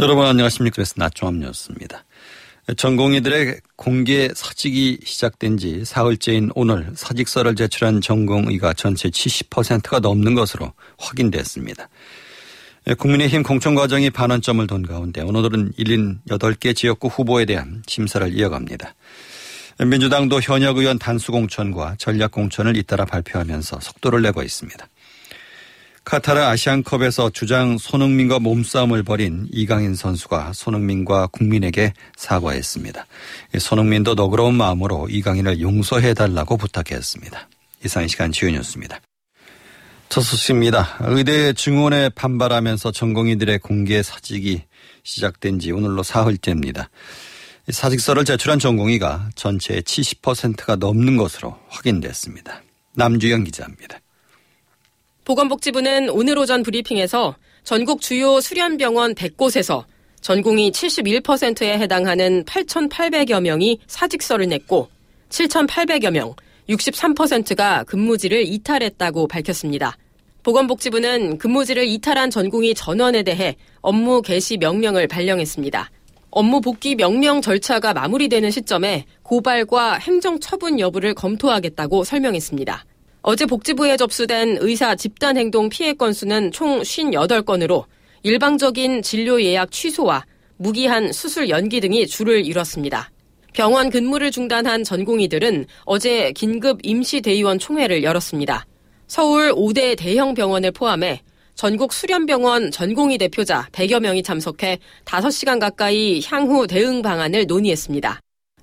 여러분 안녕하십니까. 그래서 낮종합뉴스입니다. 전공의들의 공개 사직이 시작된 지 사흘째인 오늘 사직서를 제출한 전공의가 전체 70%가 넘는 것으로 확인됐습니다. 국민의힘 공천 과정이 반환점을 돈 가운데 오늘은 78개 지역구 후보에 대한 심사를 이어갑니다. 민주당도 현역 의원 단수 공천과 전략 공천을 잇따라 발표하면서 속도를 내고 있습니다. 카타르 아시안컵에서 주장 손흥민과 몸싸움을 벌인 이강인 선수가 손흥민과 국민에게 사과했습니다. 손흥민도 너그러운 마음으로 이강인을 용서해달라고 부탁했습니다. 이상 이 시간 지윤이었습니다. 첫 소식입니다. 의대 증원에 반발하면서 전공의들의 공개 사직이 시작된 지 오늘로 사흘째입니다. 사직서를 제출한 전공의가 전체의 70%가 넘는 것으로 확인됐습니다. 남주영 기자입니다. 보건복지부는 오늘 오전 브리핑에서 전국 주요 수련병원 100곳에서 전공이 71%에 해당하는 8,800여 명이 사직서를 냈고 7,800여 명, 63%가 근무지를 이탈했다고 밝혔습니다. 보건복지부는 근무지를 이탈한 전공이 전원에 대해 업무 개시 명령을 발령했습니다. 업무 복귀 명령 절차가 마무리되는 시점에 고발과 행정 처분 여부를 검토하겠다고 설명했습니다. 어제 복지부에 접수된 의사 집단 행동 피해 건수는 총 58건으로 일방적인 진료 예약 취소와 무기한 수술 연기 등이 줄을 이뤘습니다. 병원 근무를 중단한 전공의들은 어제 긴급 임시대의원 총회를 열었습니다. 서울 5대 대형 병원을 포함해 전국 수련병원 전공의 대표자 100여 명이 참석해 5시간 가까이 향후 대응 방안을 논의했습니다.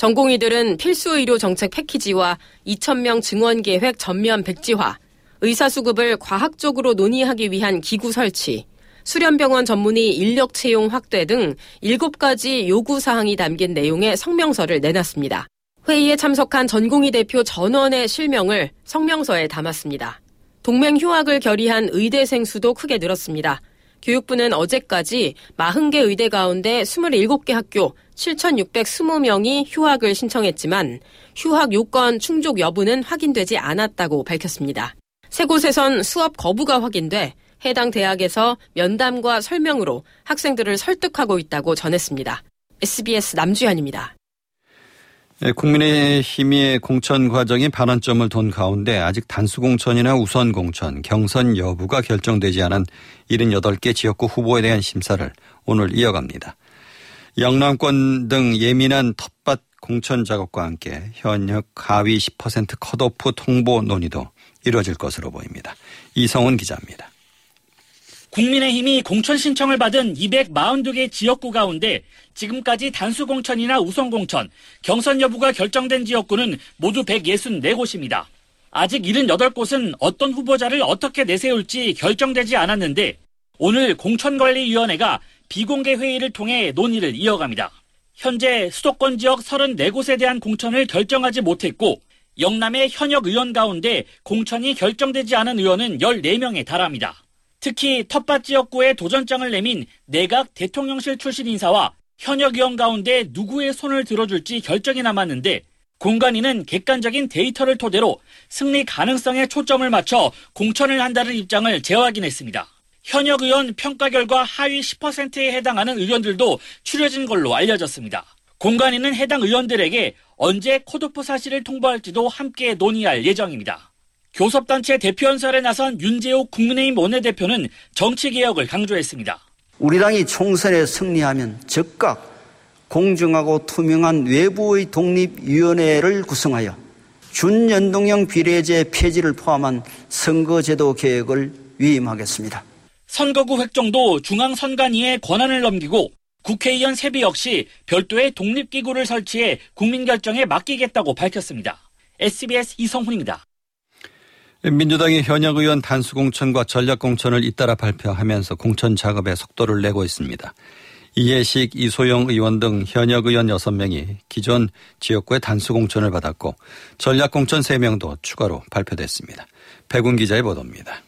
전공의들은 필수 의료 정책 패키지와 2,000명 증원 계획 전면 백지화, 의사 수급을 과학적으로 논의하기 위한 기구 설치, 수련병원 전문의 인력 채용 확대 등 7가지 요구 사항이 담긴 내용의 성명서를 내놨습니다. 회의에 참석한 전공의 대표 전원의 실명을 성명서에 담았습니다. 동맹 휴학을 결의한 의대생 수도 크게 늘었습니다. 교육부는 어제까지 40개 의대 가운데 27개 학교 7,620명이 휴학을 신청했지만 휴학 요건 충족 여부는 확인되지 않았다고 밝혔습니다. 세 곳에선 수업 거부가 확인돼 해당 대학에서 면담과 설명으로 학생들을 설득하고 있다고 전했습니다. SBS 남주현입니다. 네, 국민의힘의 공천 과정이 반환점을 돈 가운데 아직 단수 공천이나 우선 공천, 경선 여부가 결정되지 않은 78개 지역구 후보에 대한 심사를 오늘 이어갑니다. 영남권 등 예민한 텃밭 공천 작업과 함께 현역 하위 10% 컷오프 통보 논의도 이루어질 것으로 보입니다. 이성훈 기자입니다. 국민의힘이 공천 신청을 받은 242개 지역구 가운데 지금까지 단수 공천이나 우선 공천, 경선 여부가 결정된 지역구는 모두 164곳입니다. 아직 78곳은 어떤 후보자를 어떻게 내세울지 결정되지 않았는데 오늘 공천관리위원회가 비공개 회의를 통해 논의를 이어갑니다. 현재 수도권 지역 34곳에 대한 공천을 결정하지 못했고 영남의 현역 의원 가운데 공천이 결정되지 않은 의원은 14명에 달합니다. 특히 텃밭 지역구에 도전장을 내민 내각 대통령실 출신 인사와 현역 의원 가운데 누구의 손을 들어줄지 결정이 남았는데 공관위는 객관적인 데이터를 토대로 승리 가능성에 초점을 맞춰 공천을 한다는 입장을 재확인했습니다. 현역 의원 평가 결과 하위 10%에 해당하는 의원들도 추려진 걸로 알려졌습니다. 공관위는 해당 의원들에게 언제 코드프 사실을 통보할지도 함께 논의할 예정입니다. 교섭단체 대표연설에 나선 윤재욱 국민의힘 원내대표는 정치개혁을 강조했습니다. 우리 당이 총선에 승리하면 즉각 공정하고 투명한 외부의 독립위원회를 구성하여 준연동형 비례제 폐지를 포함한 선거제도 개혁을 위임하겠습니다. 선거구 획정도 중앙선관위에 권한을 넘기고 국회의원 세비 역시 별도의 독립기구를 설치해 국민결정에 맡기겠다고 밝혔습니다. SBS 이성훈입니다. 민주당이 현역 의원 단수 공천과 전략 공천을 잇따라 발표하면서 공천 작업에 속도를 내고 있습니다. 이해식, 이소영 의원 등 현역 의원 6명이 기존 지역구에 단수 공천을 받았고 전략 공천 3명도 추가로 발표됐습니다. 백운 기자의 보도입니다.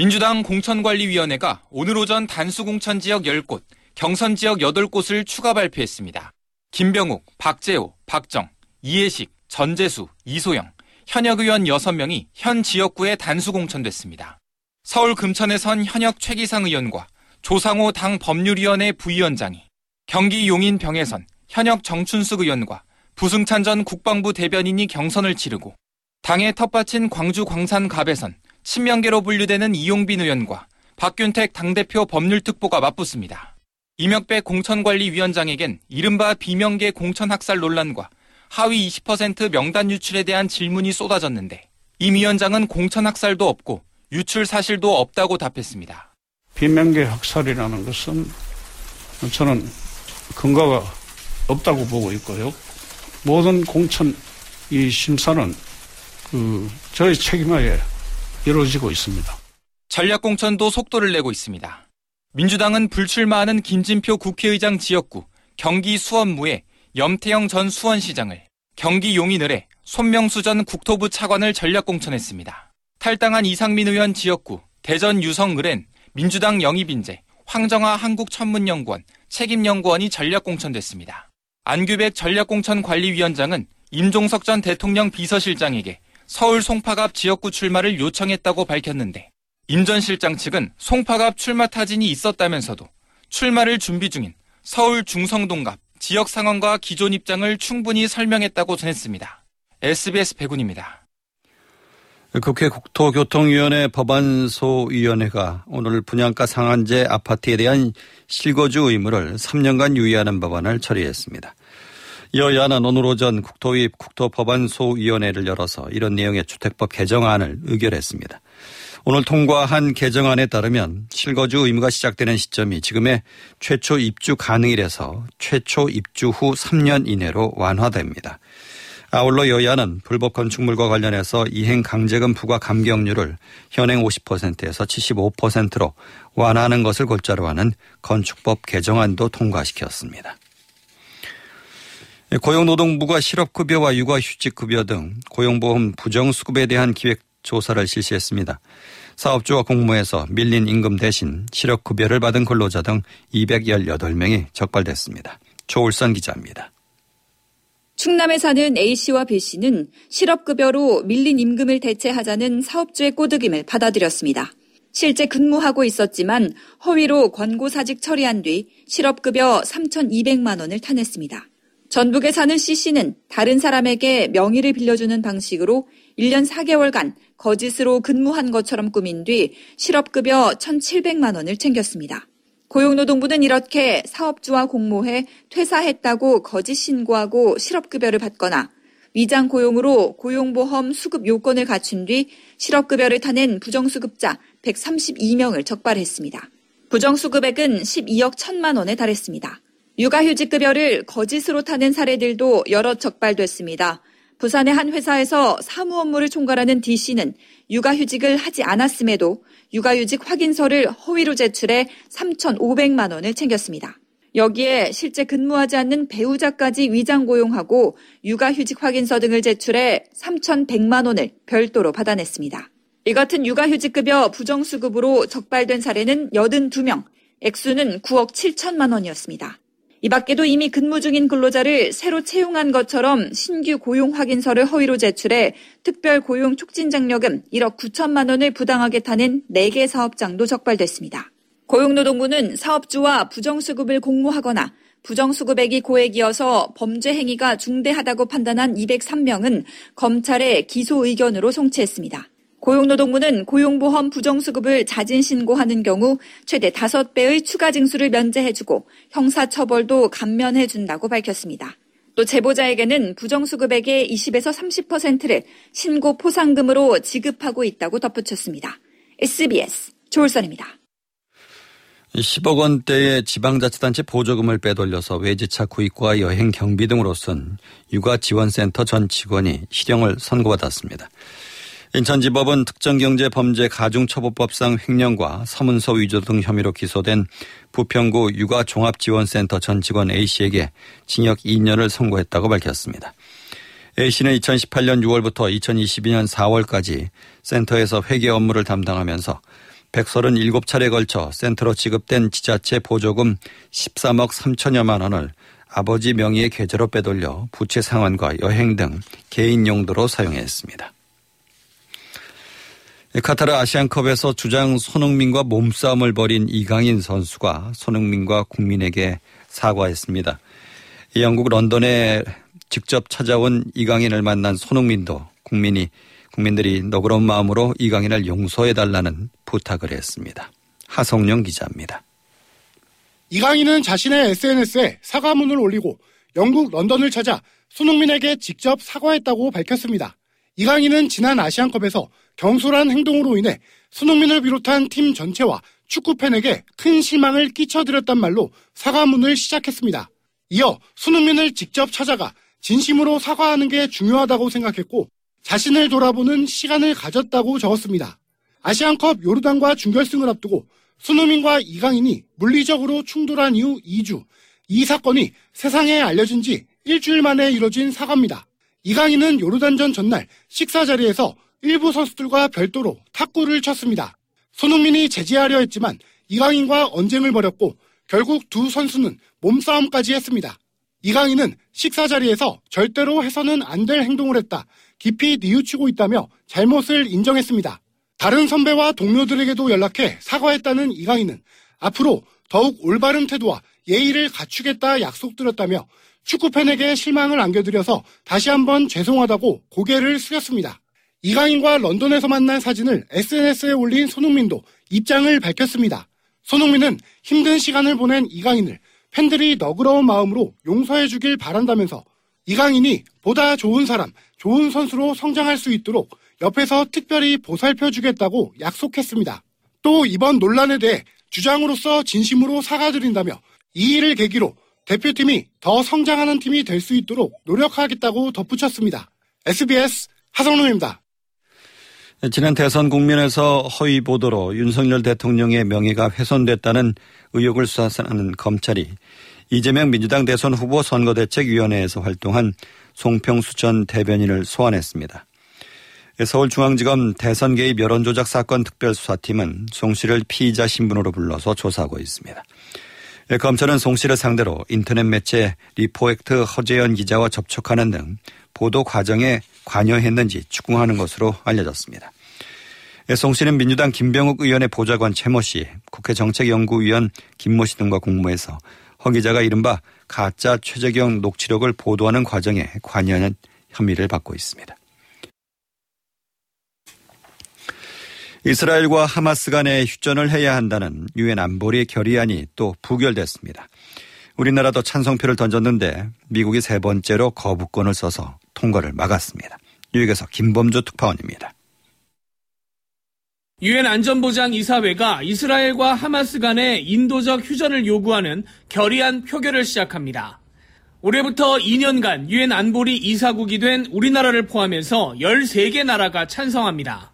민주당 공천관리위원회가 오늘 오전 단수 공천 지역 10곳, 경선 지역 8곳을 추가 발표했습니다. 김병욱, 박재호, 박정, 이해식, 전재수, 이소영, 현역 의원 6명이 현 지역구에 단수 공천됐습니다. 서울 금천에선 현역 최기상 의원과 조상호 당 법률위원회 부위원장이 경기 용인 병해선 현역 정춘숙 의원과 부승찬 전 국방부 대변인이 경선을 치르고 당의 텃밭인 광주 광산 갑에선 친명계로 분류되는 이용빈 의원과 박균택 당대표 법률특보가 맞붙습니다. 이명백 공천관리위원장에겐 이른바 비명계 공천학살 논란과 하위 20% 명단 유출에 대한 질문이 쏟아졌는데 임 위원장은 공천학살도 없고 유출 사실도 없다고 답했습니다. 비명계 학살이라는 것은 저는 근거가 없다고 보고 있고요. 모든 공천 이 심사는 그 저희 책임하에 이루어지고 있습니다. 전략공천도 속도를 내고 있습니다. 민주당은 불출마하는 김진표 국회의장 지역구 경기 수원무에 염태영 전 수원시장을 경기 용인을에 손명수 전 국토부 차관을 전략공천했습니다. 탈당한 이상민 의원 지역구 대전 유성을엔 민주당 영입인재 황정아 한국천문연구원 책임연구원이 전략공천됐습니다. 안규백 전략공천관리위원장은 임종석 전 대통령 비서실장에게 서울 송파갑 지역구 출마를 요청했다고 밝혔는데 임 전 실장 측은 송파갑 출마 타진이 있었다면서도 출마를 준비 중인 서울 중성동갑 지역 상황과 기존 입장을 충분히 설명했다고 전했습니다. SBS 백운입니다. 국회 국토교통위원회 법안소위원회가 오늘 분양가 상한제 아파트에 대한 실거주 의무를 3년간 유예하는 법안을 처리했습니다. 여야는 오늘 오전 국토위 국토법안소위원회를 열어서 이런 내용의 주택법 개정안을 의결했습니다. 오늘 통과한 개정안에 따르면 실거주 의무가 시작되는 시점이 지금의 최초 입주 가능일에서 최초 입주 후 3년 이내로 완화됩니다. 아울러 여야는 불법 건축물과 관련해서 이행 강제금 부과 감경률을 현행 50%에서 75%로 완화하는 것을 골자로 하는 건축법 개정안도 통과시켰습니다. 고용노동부가 실업급여와 육아휴직급여 등 고용보험 부정수급에 대한 기획 조사를 실시했습니다. 사업주와 공모에서 밀린 임금 대신 실업급여를 받은 근로자 등 218명이 적발됐습니다. 조울선 기자입니다. 충남에 사는 A씨와 B씨는 실업급여로 밀린 임금을 대체하자는 사업주의 꼬드김을 받아들였습니다. 실제 근무하고 있었지만 허위로 권고사직 처리한 뒤 실업급여 3,200만 원을 타냈습니다. 전북에 사는 C씨는 다른 사람에게 명의를 빌려주는 방식으로 1년 4개월간 거짓으로 근무한 것처럼 꾸민 뒤 실업급여 1,700만 원을 챙겼습니다. 고용노동부는 이렇게 사업주와 공모해 퇴사했다고 거짓 신고하고 실업급여를 받거나 위장 고용으로 고용보험 수급 요건을 갖춘 뒤 실업급여를 타낸 부정수급자 132명을 적발했습니다. 부정수급액은 12억 1천만 원에 달했습니다. 육아휴직급여를 거짓으로 타는 사례들도 여러 적발됐습니다. 부산의 한 회사에서 사무 업무를 총괄하는 D씨는 육아휴직을 하지 않았음에도 육아휴직 확인서를 허위로 제출해 3,500만 원을 챙겼습니다. 여기에 실제 근무하지 않는 배우자까지 위장 고용하고 육아휴직 확인서 등을 제출해 3,100만 원을 별도로 받아냈습니다. 이 같은 육아휴직급여 부정수급으로 적발된 사례는 82명, 액수는 9억 7천만 원이었습니다. 이 밖에도 이미 근무 중인 근로자를 새로 채용한 것처럼 신규 고용 확인서를 허위로 제출해 특별 고용 촉진 장려금 1억 9천만 원을 부당하게 타는 4개 사업장도 적발됐습니다. 고용노동부는 사업주와 부정수급을 공모하거나 부정수급액이 고액이어서 범죄 행위가 중대하다고 판단한 203명은 검찰에 기소 의견으로 송치했습니다. 고용노동부는 고용보험 부정수급을 자진 신고하는 경우 최대 5배의 추가 징수를 면제해주고 형사처벌도 감면해준다고 밝혔습니다. 또 제보자에게는 부정수급액의 20에서 30%를 신고 포상금으로 지급하고 있다고 덧붙였습니다. SBS 조울선입니다. 10억 원대의 지방자치단체 보조금을 빼돌려서 외제차 구입과 여행 경비 등으로 쓴 육아지원센터 전 직원이 실형을 선고받았습니다. 인천지법은 특정경제범죄 가중처벌법상 횡령과 사문서 위조 등 혐의로 기소된 부평구 육아종합지원센터 전 직원 A씨에게 징역 2년을 선고했다고 밝혔습니다. A씨는 2018년 6월부터 2022년 4월까지 센터에서 회계 업무를 담당하면서 137차례 걸쳐 센터로 지급된 지자체 보조금 13억 3천여만 원을 아버지 명의의 계좌로 빼돌려 부채 상환과 여행 등 개인 용도로 사용했습니다. 카타르 아시안컵에서 주장 손흥민과 몸싸움을 벌인 이강인 선수가 손흥민과 국민에게 사과했습니다. 영국 런던에 직접 찾아온 이강인을 만난 손흥민도 국민이 국민들이 너그러운 마음으로 이강인을 용서해 달라는 부탁을 했습니다. 하성룡 기자입니다. 이강인은 자신의 SNS에 사과문을 올리고 영국 런던을 찾아 손흥민에게 직접 사과했다고 밝혔습니다. 이강인은 지난 아시안컵에서 경솔한 행동으로 인해 손흥민을 비롯한 팀 전체와 축구 팬에게 큰 실망을 끼쳐드렸단 말로 사과문을 시작했습니다. 이어 손흥민을 직접 찾아가 진심으로 사과하는 게 중요하다고 생각했고 자신을 돌아보는 시간을 가졌다고 적었습니다. 아시안컵 요르단과 준결승을 앞두고 손흥민과 이강인이 물리적으로 충돌한 이후 2주, 이 사건이 세상에 알려진 지 일주일 만에 이뤄진 사과입니다. 이강인은 요르단전 전날 식사 자리에서 일부 선수들과 별도로 탁구를 쳤습니다. 손흥민이 제지하려 했지만 이강인과 언쟁을 벌였고 결국 두 선수는 몸싸움까지 했습니다. 이강인은 식사 자리에서 절대로 해서는 안 될 행동을 했다. 깊이 뉘우치고 있다며 잘못을 인정했습니다. 다른 선배와 동료들에게도 연락해 사과했다는 이강인은 앞으로 더욱 올바른 태도와 예의를 갖추겠다 약속드렸다며 축구팬에게 실망을 안겨드려서 다시 한번 죄송하다고 고개를 숙였습니다. 이강인과 런던에서 만난 사진을 SNS에 올린 손흥민도 입장을 밝혔습니다. 손흥민은 힘든 시간을 보낸 이강인을 팬들이 너그러운 마음으로 용서해 주길 바란다면서 이강인이 보다 좋은 사람, 좋은 선수로 성장할 수 있도록 옆에서 특별히 보살펴 주겠다고 약속했습니다. 또 이번 논란에 대해 주장으로서 진심으로 사과드린다며 이 일을 계기로 대표팀이 더 성장하는 팀이 될 수 있도록 노력하겠다고 덧붙였습니다. SBS 하성룡입니다. 지난 대선 국면에서 허위 보도로 윤석열 대통령의 명예가 훼손됐다는 의혹을 수사하는 검찰이 이재명 민주당 대선 후보 선거대책위원회에서 활동한 송평수 전 대변인을 소환했습니다. 서울중앙지검 대선 개입 여론조작 사건 특별수사팀은 송 씨를 피의자 신분으로 불러서 조사하고 있습니다. 검찰은 송 씨를 상대로 인터넷 매체 리포액트 허재현 기자와 접촉하는 등 보도 과정에 관여했는지 추궁하는 것으로 알려졌습니다. 송 씨는 민주당 김병욱 의원의 보좌관 최모 씨, 국회 정책연구위원 김모 씨 등과 공모해서 허 기자가 이른바 가짜 최재경 녹취록을 보도하는 과정에 관여하는 혐의를 받고 있습니다. 이스라엘과 하마스 간에 휴전을 해야 한다는 유엔 안보리 결의안이 또 부결됐습니다. 우리나라도 찬성표를 던졌는데 미국이 세 번째로 거부권을 써서 통과를 막았습니다. 뉴욕에서 김범주 특파원입니다. 유엔 안전보장 이사회가 이스라엘과 하마스 간의 인도적 휴전을 요구하는 결의안 표결을 시작합니다. 올해부터 2년간 유엔 안보리 이사국이 된 우리나라를 포함해서 13개 나라가 찬성합니다.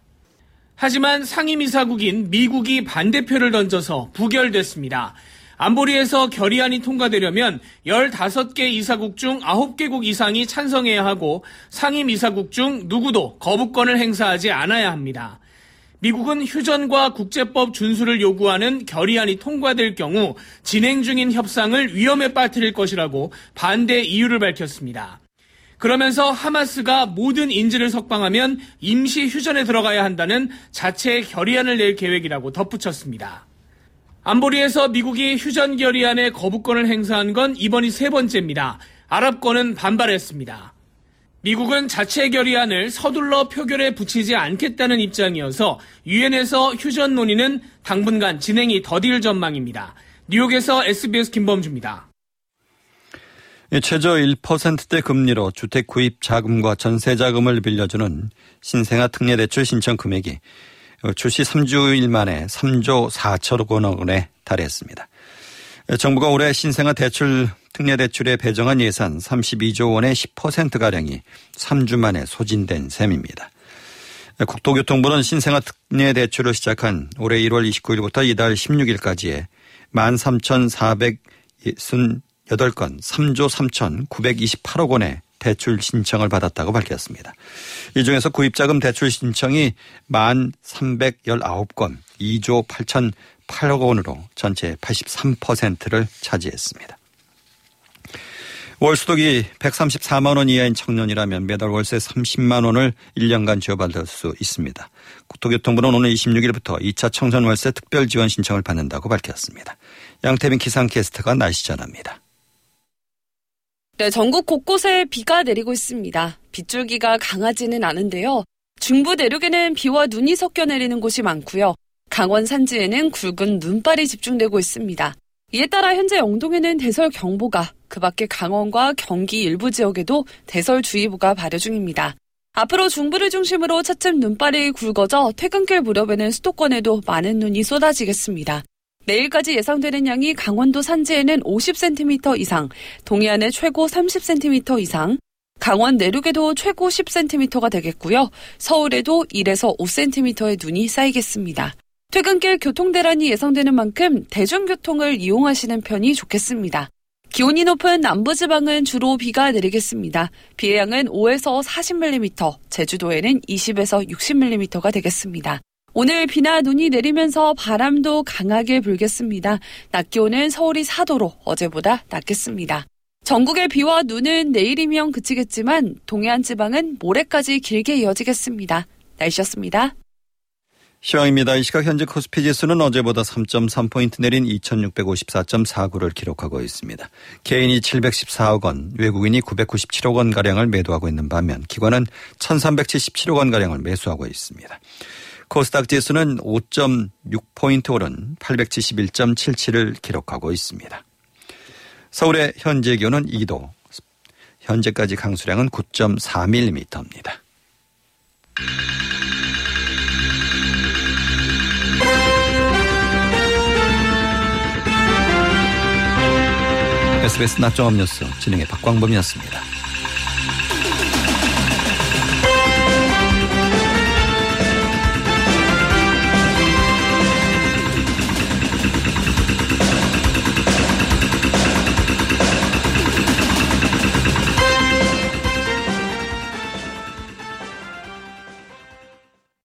하지만 상임이사국인 미국이 반대표를 던져서 부결됐습니다. 안보리에서 결의안이 통과되려면 15개 이사국 중 9개국 이상이 찬성해야 하고 상임 이사국 중 누구도 거부권을 행사하지 않아야 합니다. 미국은 휴전과 국제법 준수를 요구하는 결의안이 통과될 경우 진행 중인 협상을 위험에 빠뜨릴 것이라고 반대 이유를 밝혔습니다. 그러면서 하마스가 모든 인질을 석방하면 임시 휴전에 들어가야 한다는 자체 결의안을 낼 계획이라고 덧붙였습니다. 안보리에서 미국이 휴전 결의안에 거부권을 행사한 건 이번이 세 번째입니다. 아랍권은 반발했습니다. 미국은 자체 결의안을 서둘러 표결에 붙이지 않겠다는 입장이어서 유엔에서 휴전 논의는 당분간 진행이 더딜 전망입니다. 뉴욕에서 SBS 김범주입니다. 최저 1%대 금리로 주택 구입 자금과 전세 자금을 빌려주는 신생아 특례 대출 신청 금액이 출시 3주일 만에 3조 4천억 원에 달했습니다. 정부가 올해 신생아 대출 특례 대출에 배정한 예산 32조 원의 10%가량이 3주 만에 소진된 셈입니다. 국토교통부는 신생아 특례 대출을 시작한 올해 1월 29일부터 이달 16일까지의 13,460 8건 3조 3,928억 원의 대출 신청을 받았다고 밝혔습니다. 이 중에서 구입자금 대출 신청이 1,319건 2조 8,008억 원으로 전체 83%를 차지했습니다. 월수독이 134만 원 이하인 청년이라면 매달 월세 30만 원을 1년간 지원받을 수 있습니다. 국토교통부는 오늘 26일부터 2차 청년 월세 특별 지원 신청을 받는다고 밝혔습니다. 양태빈 기상캐스터가 날씨 전합니다. 네, 전국 곳곳에 비가 내리고 있습니다. 빗줄기가 강하지는 않은데요. 중부 내륙에는 비와 눈이 섞여 내리는 곳이 많고요. 강원 산지에는 굵은 눈발이 집중되고 있습니다. 이에 따라 현재 영동에는 대설 경보가, 그 밖에 강원과 경기 일부 지역에도 대설 주의보가 발효 중입니다. 앞으로 중부를 중심으로 차츰 눈발이 굵어져 퇴근길 무렵에는 수도권에도 많은 눈이 쏟아지겠습니다. 내일까지 예상되는 양이 강원도 산지에는 50cm 이상, 동해안에 최고 30cm 이상, 강원 내륙에도 최고 10cm가 되겠고요. 서울에도 1에서 5cm의 눈이 쌓이겠습니다. 퇴근길 교통대란이 예상되는 만큼 대중교통을 이용하시는 편이 좋겠습니다. 기온이 높은 남부지방은 주로 비가 내리겠습니다. 비의 양은 5에서 40mm, 제주도에는 20에서 60mm가 되겠습니다. 오늘 비나 눈이 내리면서 바람도 강하게 불겠습니다. 낮 기온은 서울이 4도로 어제보다 낮겠습니다. 전국의 비와 눈은 내일이면 그치겠지만 동해안 지방은 모레까지 길게 이어지겠습니다. 날씨였습니다. 시황입니다. 이 시각 현재 코스피 지수는 어제보다 3.3포인트 내린 2654.49를 기록하고 있습니다. 개인이 714억 원, 외국인이 997억 원가량을 매도하고 있는 반면 기관은 1377억 원가량을 매수하고 있습니다. 코스닥 지수는 5.6포인트 오른 871.77을 기록하고 있습니다. 서울의 현재 기온은 2도, 현재까지 강수량은 9.4mm입니다. SBS 낮종합 뉴스 진행의 박광범이었습니다.